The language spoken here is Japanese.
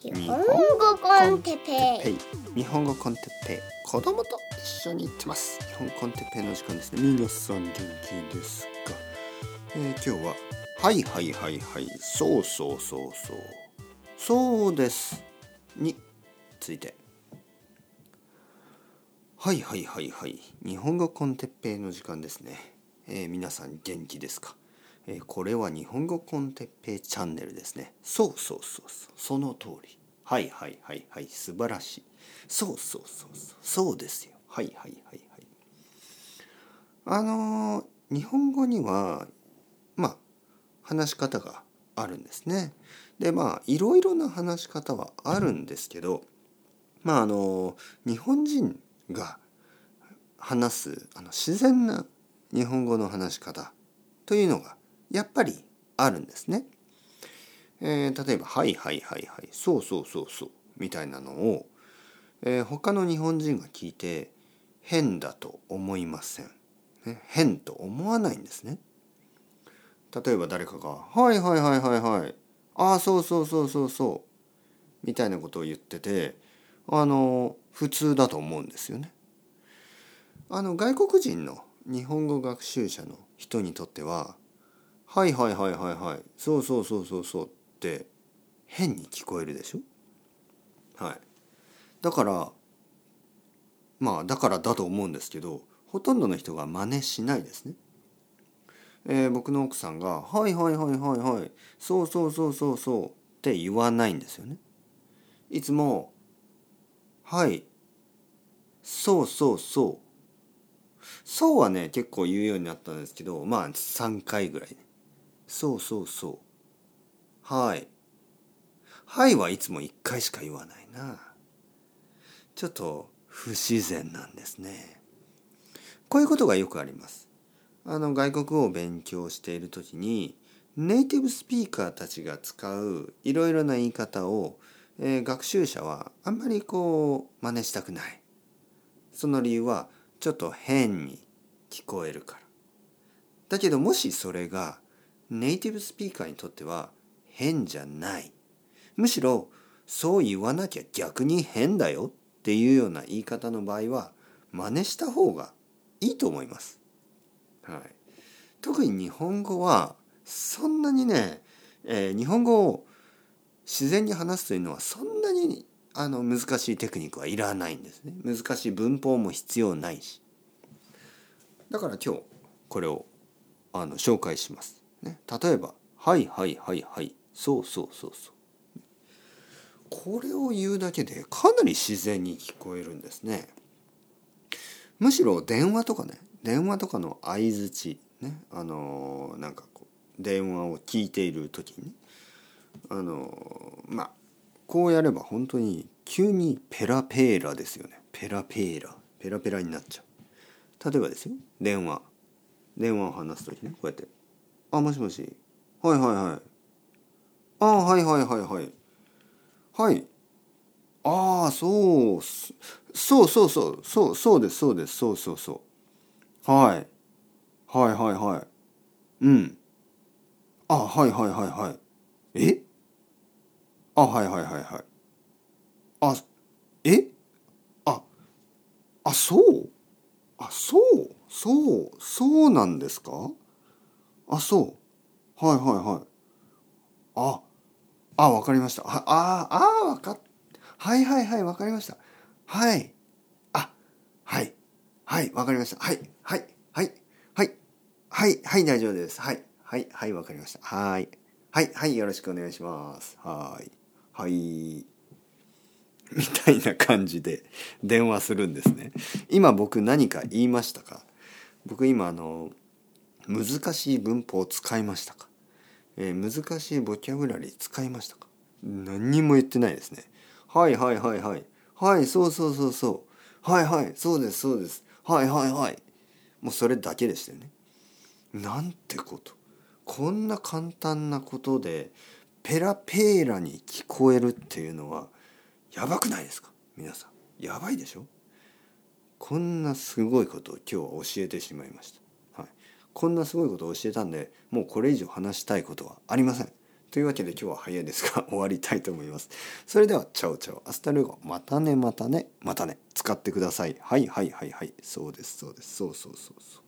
日本語 con テッペイ。日本語 con テッペイ。子供と一緒に行ってます日本 con テッペイの時間ですね。皆さん元気ですか、えー今日ははいはいはいはい。そうそうそうそう。そうです。について。はいはいはいはい。日本語 con テッペイの時間ですね、えー皆さん元気ですか？えこれは日本語コンテッペイチャンネルですね。そうそうそうそうその通り。はいはいはいはい素晴らしい。そうそうそうそうそうですよ。はいはいはいはい。あのー日本語にはまあ話し方があるんですね。でまあいろいろな話し方はあるんですけどまああの日本人が話すあの自然な日本語の話し方というのがやっぱりあるんですね。えー例えば「はいはいはいはいそうそうそうそう」みたいなのを、えー他の日本人が聞いて変だと思いません。ね、変と思わないんですね。例えば誰かが「はいはいはいはいはいああそうそうそうそうそう」みたいなことを言っててあの普通だと思うんですよね。あの外国人の日本語学習者の人にとっては「はいはいはいはいはいそうそうそうそうそう」って変に聞こえるでしょ？はいだからまあだからだと思うんですけどほとんどの人が真似しないですね。えー僕の奥さんが「はいはいはいはいはいそうそうそうそうそう」って言わないんですよね。いつも「はいそうそうそう」そうはね結構言うようになったんですけどまあ3回ぐらいね。そうそうそう。はい。はいはいつも1回しか言わないな。ちょっと不自然なんですね。こういうことがよくあります。あの外国語を勉強している時にネイティブスピーカーたちが使ういろいろな言い方を、えー学習者はあんまりこう真似したくない。その理由はちょっと変に聞こえるから。だけどもしそれがネイティブスピーカーにとっては変じゃない。むしろそう言わなきゃ逆に変だよっていうような言い方の場合は真似した方がいいと思います。はい、特に日本語はそんなにね、えー日本語を自然に話すというのはそんなにあの難しいテクニックはいらないんですね。難しい文法も必要ないし。だから今日これをあの紹介します。ね、例えば「はいはいはいはいそうそうそうそう」これを言うだけでかなり自然に聞こえるんですね。むしろ電話とかね電話とかの相づちねあのーなんかこう電話を聞いている時にねあのーまあこうやれば本当に急にペラペーラですよね。ペラペーラ。ペラペラになっちゃう。例えばですよ電話。電話を話す時ねこうやって「あもしもし。はいはいはい。あはいはいはいはい。はい。ああそう。そうそうそう。そうそうですそうです。そうそうそう。はい。はいはいはい。うん。あはいはいはいはい。え？あはいはいはいはい。あえ？ああそう？あそう？そうそうなんですか？あそう。はいはいはい。ああわかりました。あああわかっはいはいはいわかりました。はい。あはい。はいわかりました。はいはいはいはいはいはい大丈夫です。はいはいはいわかりました。はい。はいはいよろしくお願いします。はい。はい。みたいな感じで電話するんですね。今僕何か言いましたか？僕今あの難しい文法を使いましたか、えー難しいボキャブラリー使いましたか？何にも言ってないですね。はいはいはいはい。はいそうそうそうそう。はいはい。そうですそうです。はいはいはい。もうそれだけでしたよね。なんてこと。こんな簡単なことでペラペーラに聞こえるっていうのはやばくないですか？皆さん。やばいでしょ？こんなすごいことを今日は教えてしまいました、こんなすごいことを教えたんでもうこれ以上話したいことはありません。というわけで今日は早いですが 終わりたいと思います。それでは chao chao。Hasta luego。またねまたねまたね。使ってください。はいはいはいはい。そうですそうです。そうそうそうそう。